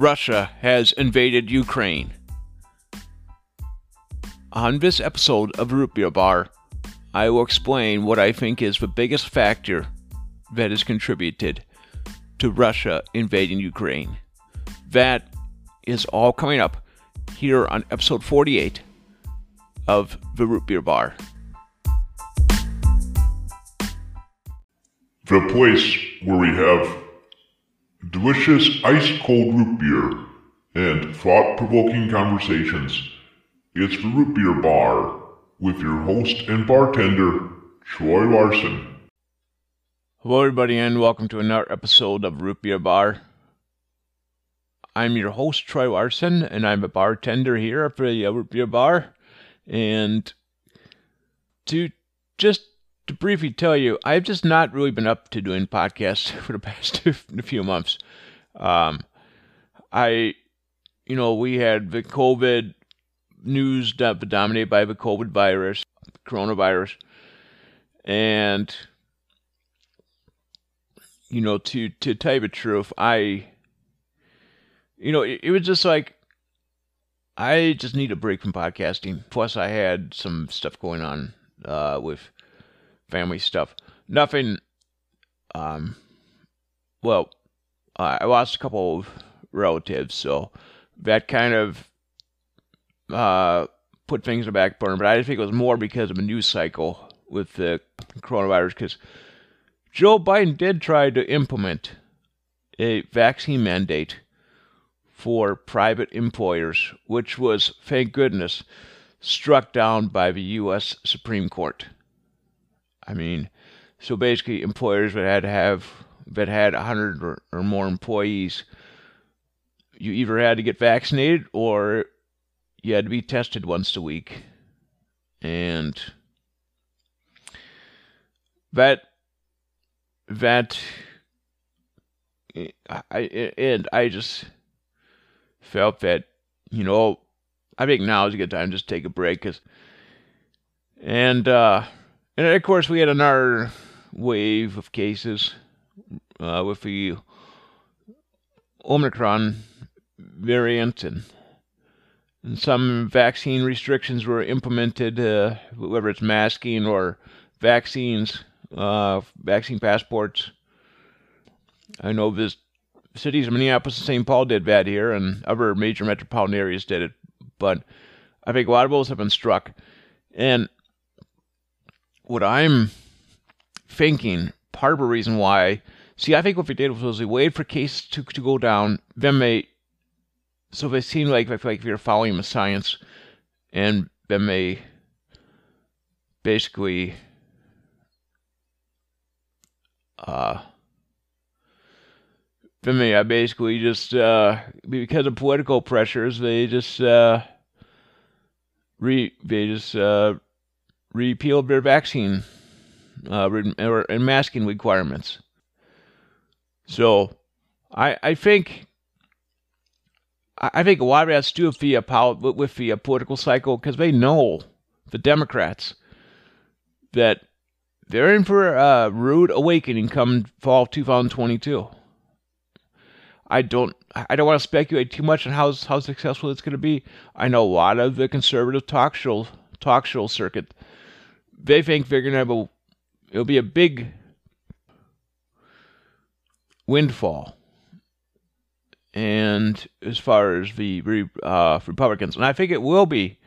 Russia has invaded Ukraine. On this episode of Root Beer Bar, I will explain what I think is the biggest factor that has contributed to Russia invading Ukraine. That is all coming up here on episode 48 of the Root Beer Bar. The place where we have delicious ice cold root beer and thought provoking conversations. It's the Root Beer Bar with your host and bartender, Troy Larson. Hello, everybody, and welcome to another episode of Root Beer Bar. I'm your host, Troy Larson, and I'm a bartender here at the Root Beer Bar. And to just to briefly tell you, I've just not really been up to doing podcasts for the past few months. Um, I, you know, we had the COVID news dominated by the COVID virus, coronavirus, and you know, to to tell you the truth, I, you know, it, it was just like I just need a break from podcasting. Plus, I had some stuff going on uh, with family stuff. Nothing. Um. Well, uh, I lost a couple of relatives, so that kind of uh, put things in the back burner. But I think it was more because of a news cycle with the coronavirus, because Joe Biden did try to implement a vaccine mandate for private employers, which was, thank goodness, struck down by the U.S. Supreme Court. I mean, so basically, employers that had to have that had 100 or, or more employees, you either had to get vaccinated or you had to be tested once a week, and that that I and I just felt that you know I think now is a good time to just take a break because and uh and of course we had another wave of cases uh, with the Omicron variant and and some vaccine restrictions were implemented, uh, whether it's masking or vaccines, uh, vaccine passports. I know this cities of Minneapolis and St. Paul did that here, and other major metropolitan areas did it. But I think a lot of those have been struck. And what I'm thinking, part of the reason why, see, I think what they did was they waited for cases to, to go down, then they, so they seem like, like they're following the science, and then they basically, uh, for me, I basically just uh, because of political pressures, they just uh, re they just uh, repealed their vaccine uh, or and masking requirements. So, I I think I think a lot of that has to do with the with the political cycle because they know the Democrats that they're in for a rude awakening come fall 2022. I don't I don't want to speculate too much on how how successful it's going to be. I know a lot of the conservative talk show talk show circuit. They think they're going to have a it'll be a big windfall. And as far as the uh, Republicans, and I think it will be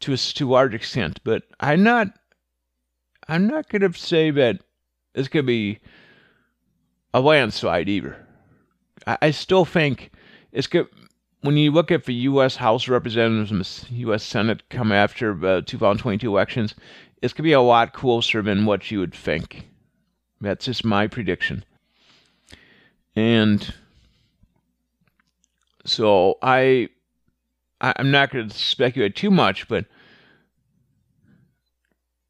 to a to a large extent, but I'm not I'm not going to say that it's going to be a landslide either. I, still think it's good when you look at the U.S. House of Representatives and the U.S. Senate come after uh, the 2022 elections, it's going to be a lot closer than what you would think. That's just my prediction. And so I, I'm not going to speculate too much, but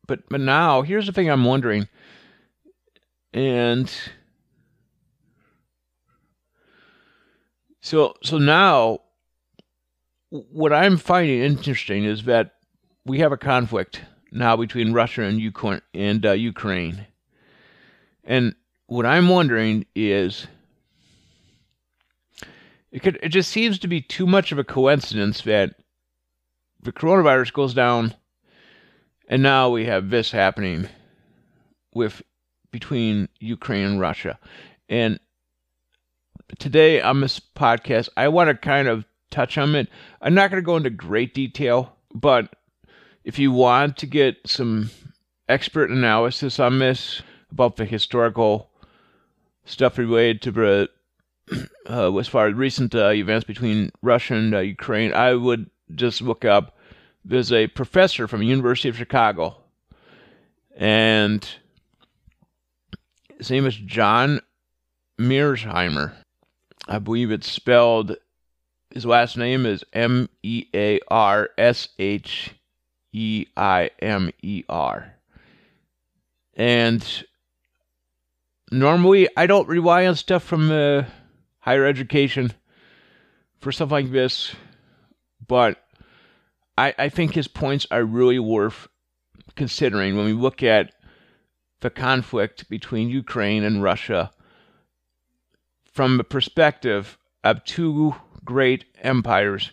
but but now here's the thing I'm wondering, and So so now what I'm finding interesting is that we have a conflict now between Russia and Ukraine and uh, Ukraine. And what I'm wondering is it could it just seems to be too much of a coincidence that the coronavirus goes down and now we have this happening with between Ukraine and Russia. And today on this podcast, I want to kind of touch on it. I'm not going to go into great detail, but if you want to get some expert analysis on this about the historical stuff related to the uh, as far as recent uh, events between Russia and uh, Ukraine, I would just look up. There's a professor from the University of Chicago, and his name is John Mearsheimer. I believe it's spelled. His last name is M E A R S H E I M E R. And normally I don't rely on stuff from uh, higher education for stuff like this, but I, I think his points are really worth considering when we look at the conflict between Ukraine and Russia from the perspective of two great empires,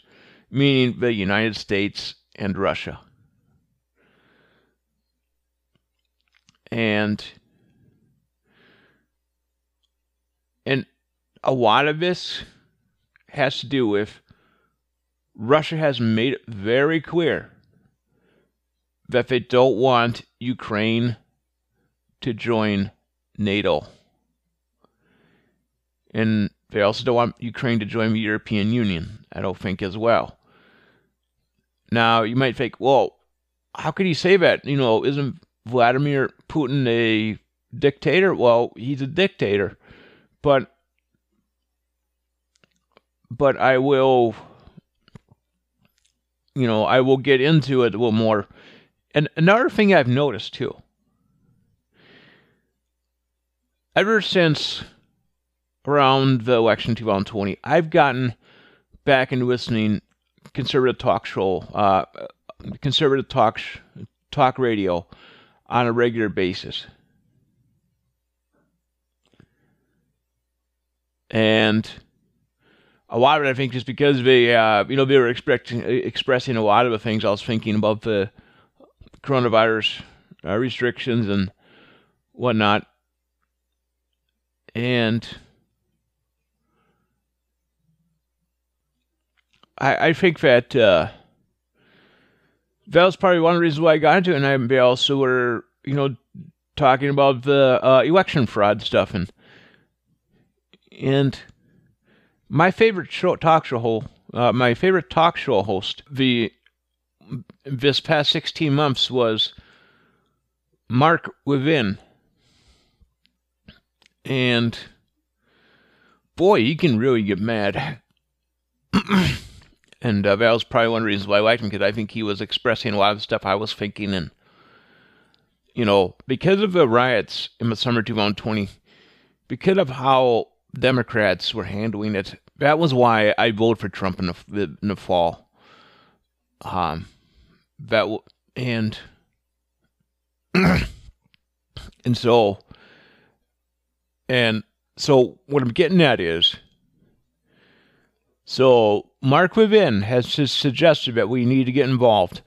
meaning the United States and Russia. And and a lot of this has to do with Russia has made it very clear that they don't want Ukraine to join NATO. And they also don't want Ukraine to join the European Union, I don't think, as well. Now, you might think, well, how could he say that? You know, isn't Vladimir Putin a dictator? Well, he's a dictator. But but I will you know, I will get into it a little more. And another thing I've noticed too ever since around the election 2020, I've gotten back into listening conservative talk show, uh, conservative talk sh- talk radio on a regular basis. And a lot of it, I think, just because they, uh, you know, they were expecting, expressing a lot of the things I was thinking about the coronavirus uh, restrictions and whatnot and I, I think that uh, that was probably one reasons why I got into it. And I also were, you know, talking about the uh, election fraud stuff and and my favorite show, talk show host, uh, my favorite talk show host, the this past sixteen months was Mark Levin and boy, he can really get mad. and uh, that was probably one of the reasons why I liked him because I think he was expressing a lot of stuff I was thinking. And, you know, because of the riots in the summer 2020, because of how Democrats were handling it, that was why I voted for Trump in the, in the fall. Um, that w- and and so and so what I'm getting at is so Mark Levin has suggested that we need to get involved.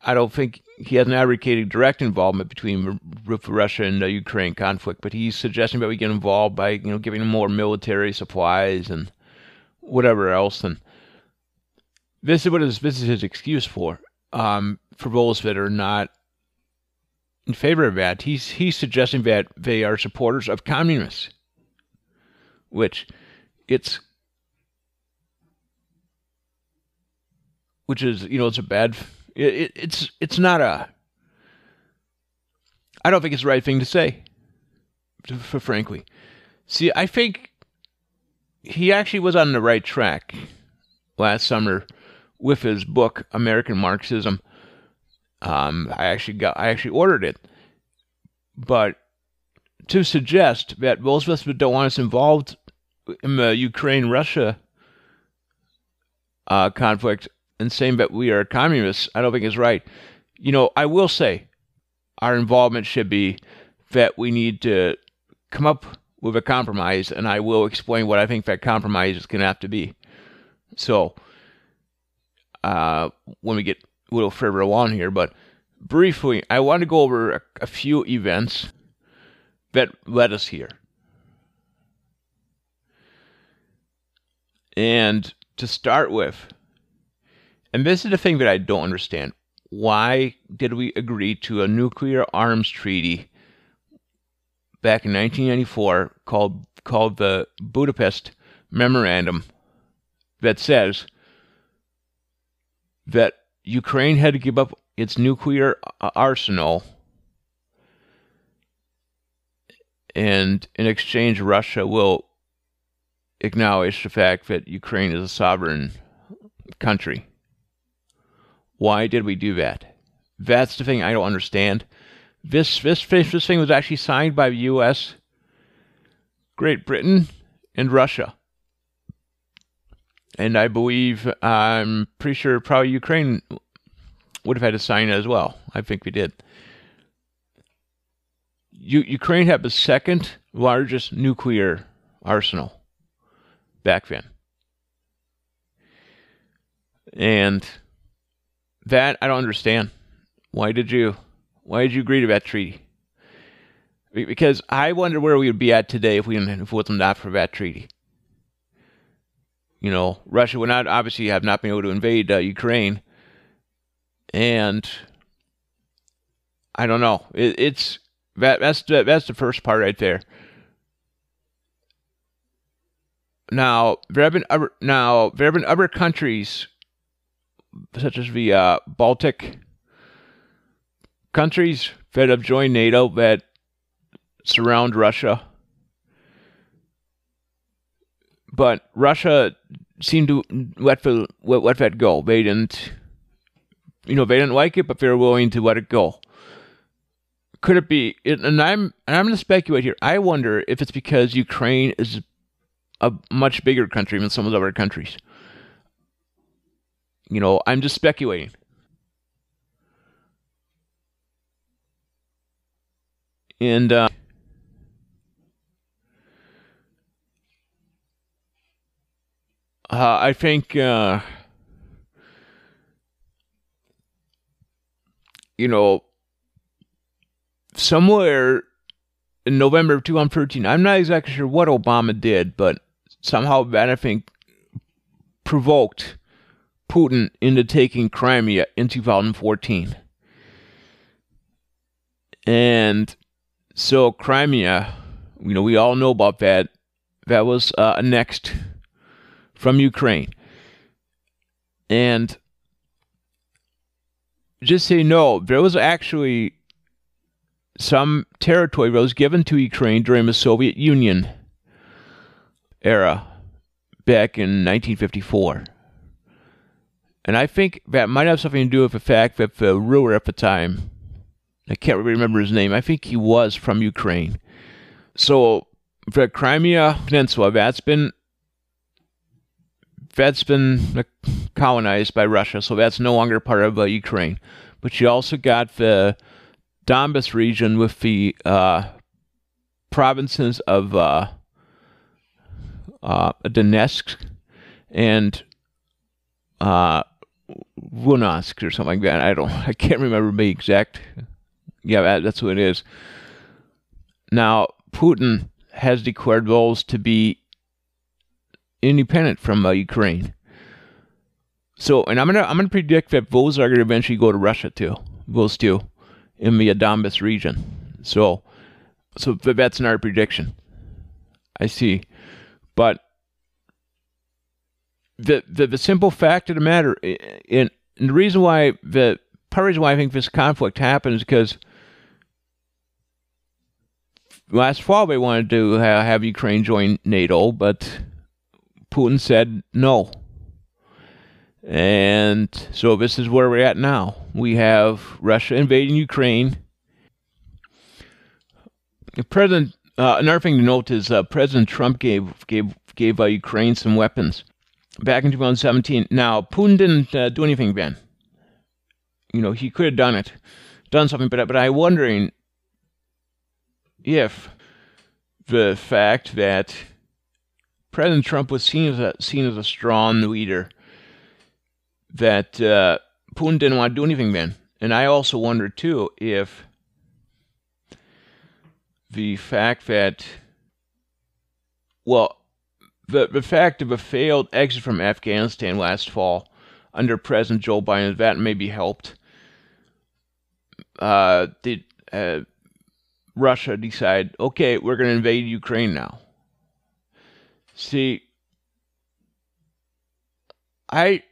I don't think he hasn't advocated direct involvement between Russia and the Ukraine conflict, but he's suggesting that we get involved by you know giving more military supplies and whatever else. And this is what his this is his excuse for um, for those that are not in favor of that. He's he's suggesting that they are supporters of communists, which it's which is you know it's a bad it, it, it's it's not a I don't think it's the right thing to say, for frankly. See, I think he actually was on the right track last summer with his book American Marxism um, I actually got, I actually ordered it, but to suggest that most of us don't want us involved in the Ukraine-Russia uh, conflict and saying that we are communists, I don't think is right. You know, I will say our involvement should be that we need to come up with a compromise, and I will explain what I think that compromise is going to have to be. So, uh, when we get a little further along here, but briefly, I want to go over a, a few events that led us here. And to start with, and this is the thing that I don't understand. Why did we agree to a nuclear arms treaty back in 1994 called called the Budapest Memorandum that says that Ukraine had to give up its nuclear uh, arsenal and in exchange Russia will acknowledge the fact that Ukraine is a sovereign country. Why did we do that? That's the thing I don't understand. This this this thing was actually signed by the U.S., Great Britain, and Russia, and I believe I'm pretty sure probably Ukraine would have had to sign it as well. I think we did. U- Ukraine had the second largest nuclear arsenal back then. And that I don't understand. Why did you why did you agree to that treaty? Because I wonder where we would be at today if we didn't if it wasn't not for that treaty. You know, Russia would not obviously have not been able to invade uh, Ukraine, and I don't know. It, it's that that's the, that's the first part right there. Now there have been other now there have been other countries such as the uh, Baltic countries that have joined NATO that surround Russia. But Russia seemed to let, the, let that go. They didn't, you know, they didn't like it, but they were willing to let it go. Could it be? And I'm and I'm going to speculate here. I wonder if it's because Ukraine is a much bigger country than some of the other countries. You know, I'm just speculating. And uh, uh, I think uh, you know somewhere in November of 2013. I'm not exactly sure what Obama did, but somehow that I think provoked Putin into taking Crimea in 2014. And so Crimea, you know, we all know about that. That was uh, annexed from Ukraine. And just say no, there was actually some territory that was given to Ukraine during the Soviet Union era back in 1954. And I think that might have something to do with the fact that the ruler at the time, I can't really remember his name, I think he was from Ukraine. So the Crimea Peninsula, that's been that's been colonized by Russia, so that's no longer part of uh, Ukraine. But you also got the Donbas region with the uh, provinces of uh, uh, Donetsk and uh, Luhansk or something like that. I don't, I can't remember the exact. Yeah, that, that's what it is. Now, Putin has declared those to be independent from uh, Ukraine. So, and I'm gonna I'm gonna predict that those are gonna eventually go to Russia too. Those two in the Donbas region. So, so that's another prediction. I see, but the, the the simple fact of the matter, and, and the reason why the part reason why I think this conflict happens because last fall they wanted to have Ukraine join NATO, but Putin said no. And so this is where we're at now. We have Russia invading Ukraine. President, uh, another thing to note is uh, President Trump gave gave gave uh, Ukraine some weapons back in 2017. Now, Putin didn't uh, do anything then. You know, he could have done it, done something, but, but I'm wondering if the fact that President Trump was seen as a, seen as a strong leader, that uh, Putin didn't want to do anything then. And I also wonder too if the fact that, well, the the fact of a failed exit from Afghanistan last fall under President Joe Biden that maybe helped. Uh, did uh, Russia decide, okay, we're going to invade Ukraine now? See, I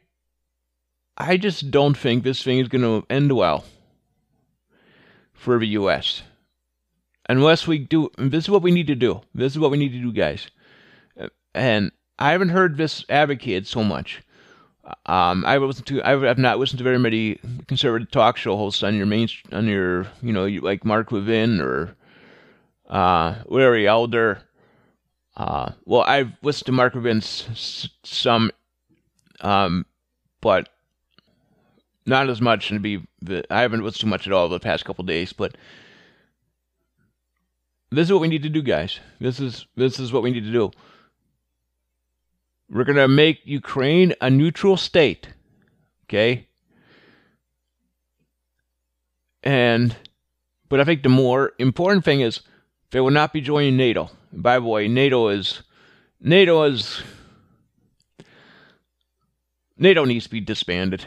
I just don't think this thing is going to end well for the U.S. Unless we do, this is what we need to do. This is what we need to do, guys. And I haven't heard this advocated so much. Um, I listened to, I have not listened to very many conservative talk show hosts on your main, on your, you know, like Mark Levin or uh, Larry Elder. Uh, well, I've listened to Mark Levin's some, um, but not as much. And be, I haven't listened to much at all the past couple days. But this is what we need to do, guys. This is this is what we need to do. We're going to make Ukraine a neutral state. Okay? And, but I think the more important thing is they will not be joining NATO. By the way, NATO is, NATO is, NATO needs to be disbanded.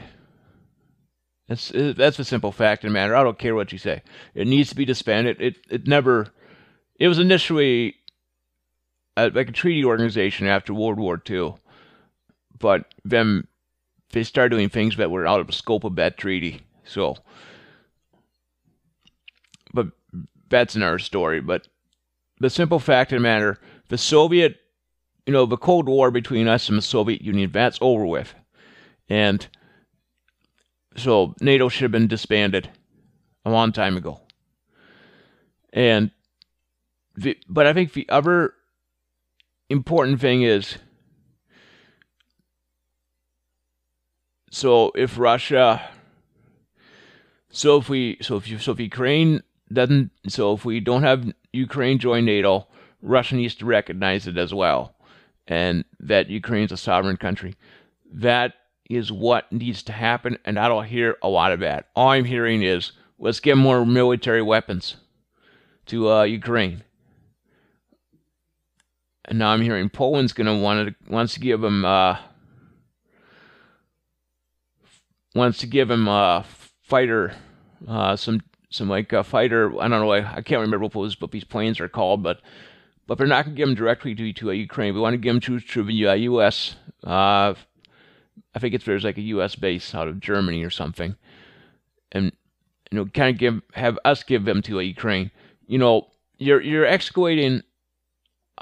That's that's a simple fact of the matter. I don't care what you say. It needs to be disbanded. It it never. It was initially a, like a treaty organization after World War II, but then they started doing things that were out of the scope of that treaty. So, but that's another story. But the simple fact of the matter, the Soviet, you know, the Cold War between us and the Soviet Union, that's over with, and so NATO should have been disbanded a long time ago. And the, but I think the other important thing is so if Russia so if we so if you so if Ukraine doesn't so if we don't have Ukraine join NATO, Russia needs to recognize it as well. And that Ukraine's a sovereign country. That is what needs to happen, and I don't hear a lot of that. All I'm hearing is let's get more military weapons to uh, Ukraine. And now I'm hearing Poland's gonna want to wants to give him uh, wants to give him a fighter, uh, some some like a fighter. I don't know. I, I can't remember what those what these planes are called, but but they're not going to give them directly to to Ukraine. We want to give them to to the uh, U.S. Uh, I think it's there's like a U.S. base out of Germany or something, and you know, kind of give have us give them to Ukraine. You know, you're you're excavating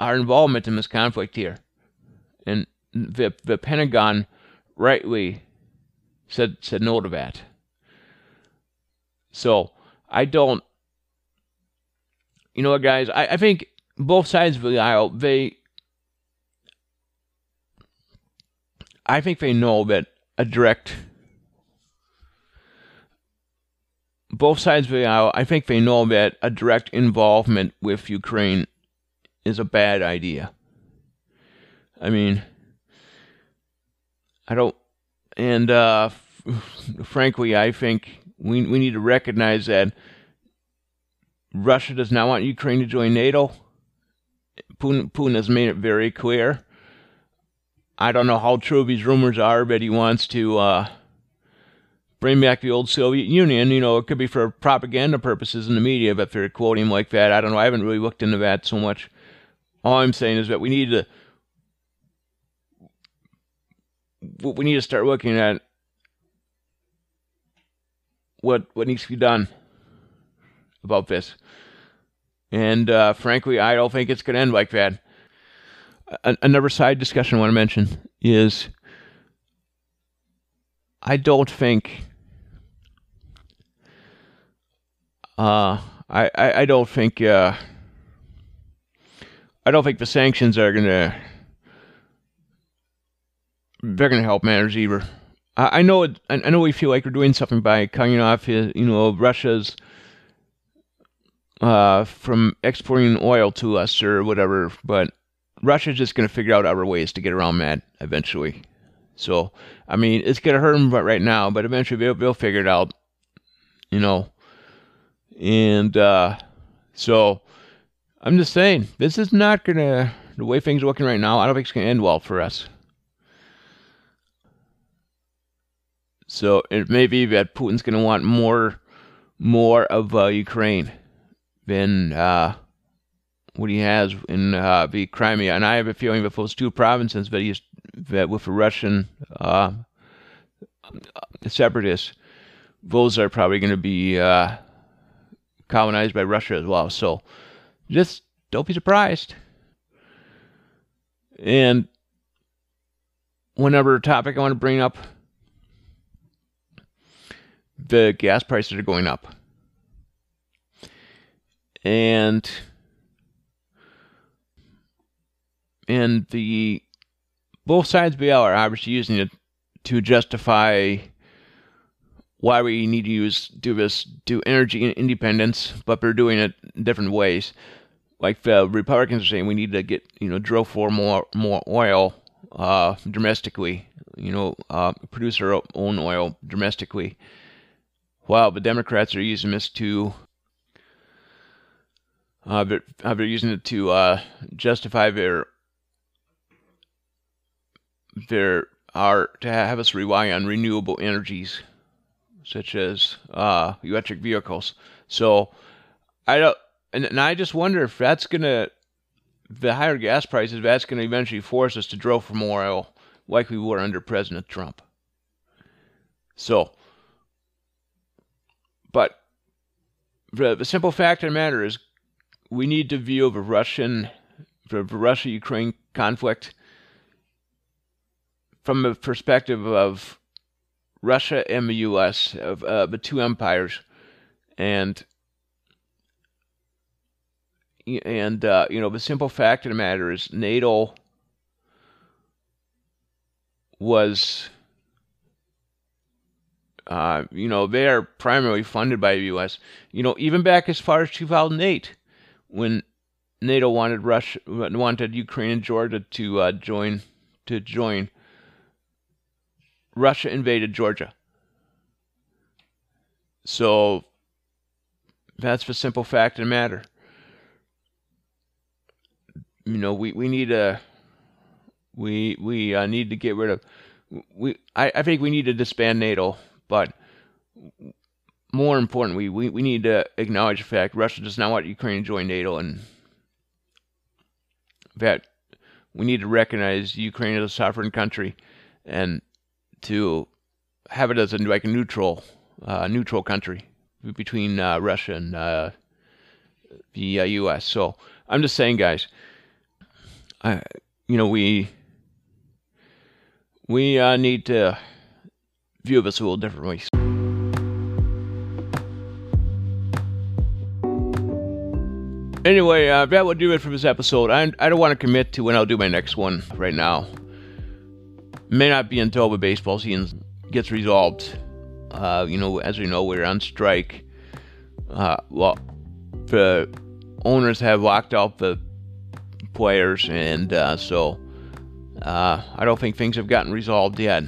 our involvement in this conflict here, and the the Pentagon rightly said said no to that. So I don't. You know what, guys? I, I think both sides of the aisle they I think they know that a direct both sides of the aisle, I think they know that a direct involvement with Ukraine is a bad idea. I mean, I don't, and uh, f- frankly, I think we we need to recognize that Russia does not want Ukraine to join NATO. Putin, Putin has made it very clear. I don't know how true these rumors are, but he wants to uh, bring back the old Soviet Union. You know, it could be for propaganda purposes in the media, but if they're quoting like that, I don't know. I haven't really looked into that so much. All I'm saying is that we need to we need to start looking at what what needs to be done about this. And uh, frankly, I don't think it's going to end like that another side discussion I want to mention is I don't think uh, I, I, I don't think uh, I don't think the sanctions are gonna they're gonna help matters either. I, I know it, I know we feel like we're doing something by cutting off you know Russia's uh, from exporting oil to us or whatever, but Russia's just going to figure out other ways to get around that eventually. So, I mean, it's going to hurt them right now, but eventually they'll, they'll figure it out, you know. And uh, so, I'm just saying, this is not going to, the way things are looking right now, I don't think it's going to end well for us. So, it may be that Putin's going to want more, more of uh, Ukraine than uh, what he has in uh, the Crimea. And I have a feeling that those two provinces that he's that with the Russian uh, separatists, those are probably going to be uh, colonized by Russia as well. So just don't be surprised. And one other topic I want to bring up the gas prices are going up. And and the both sides of the aisle are obviously using it to justify why we need to use do this do energy independence, but they're doing it different ways. Like the Republicans are saying, we need to get you know drill for more more oil uh, domestically, you know, uh, produce our own oil domestically, while the Democrats are using this to uh, they're, they're using it to uh, justify their there are to have us rely on renewable energies such as uh, electric vehicles. So I don't, and, and I just wonder if that's gonna the higher gas prices. That's gonna eventually force us to drill for more oil, like we were under President Trump. So, but the, the simple fact of the matter is, we need to view the Russian, the Russia-Ukraine conflict from the perspective of Russia and the U.S., of uh, the two empires, and and uh, you know the simple fact of the matter is NATO was uh, you know they are primarily funded by the U.S. You know even back as far as 2008 when NATO wanted Russia wanted Ukraine and Georgia to uh, join to join Russia invaded Georgia. So that's the simple fact of the matter. You know, we, we need a we we uh, need to get rid of we I, I think we need to disband NATO, but more important, we, we we need to acknowledge the fact Russia does not want Ukraine to join NATO and that we need to recognize Ukraine as a sovereign country and to have it as a like a neutral uh, neutral country between uh, Russia and uh, the U.S. Uh, so I'm just saying, guys. I, you know, we we uh, need to view this a little differently. Anyway, uh, that will do it for this episode. I, I don't want to commit to when I'll do my next one right now may not be until the baseball season gets resolved. Uh, you know, as we know, we're on strike. Uh, well, the owners have locked out the players, and uh, so uh, I don't think things have gotten resolved yet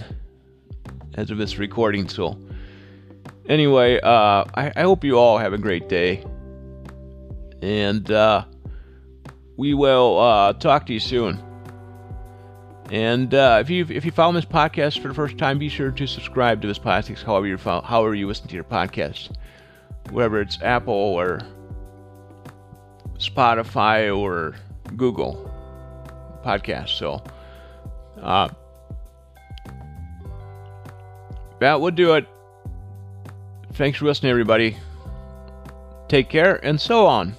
as of this recording. So, anyway, uh, I, I, hope you all have a great day, and uh, we will talk to you soon. And uh, if you if you follow this podcast for the first time, be sure to subscribe to this podcast. However you follow, however you listen to your podcast, whether it's Apple or Spotify or Google podcast. So uh, that would do it. Thanks for listening, everybody. Take care, and so on.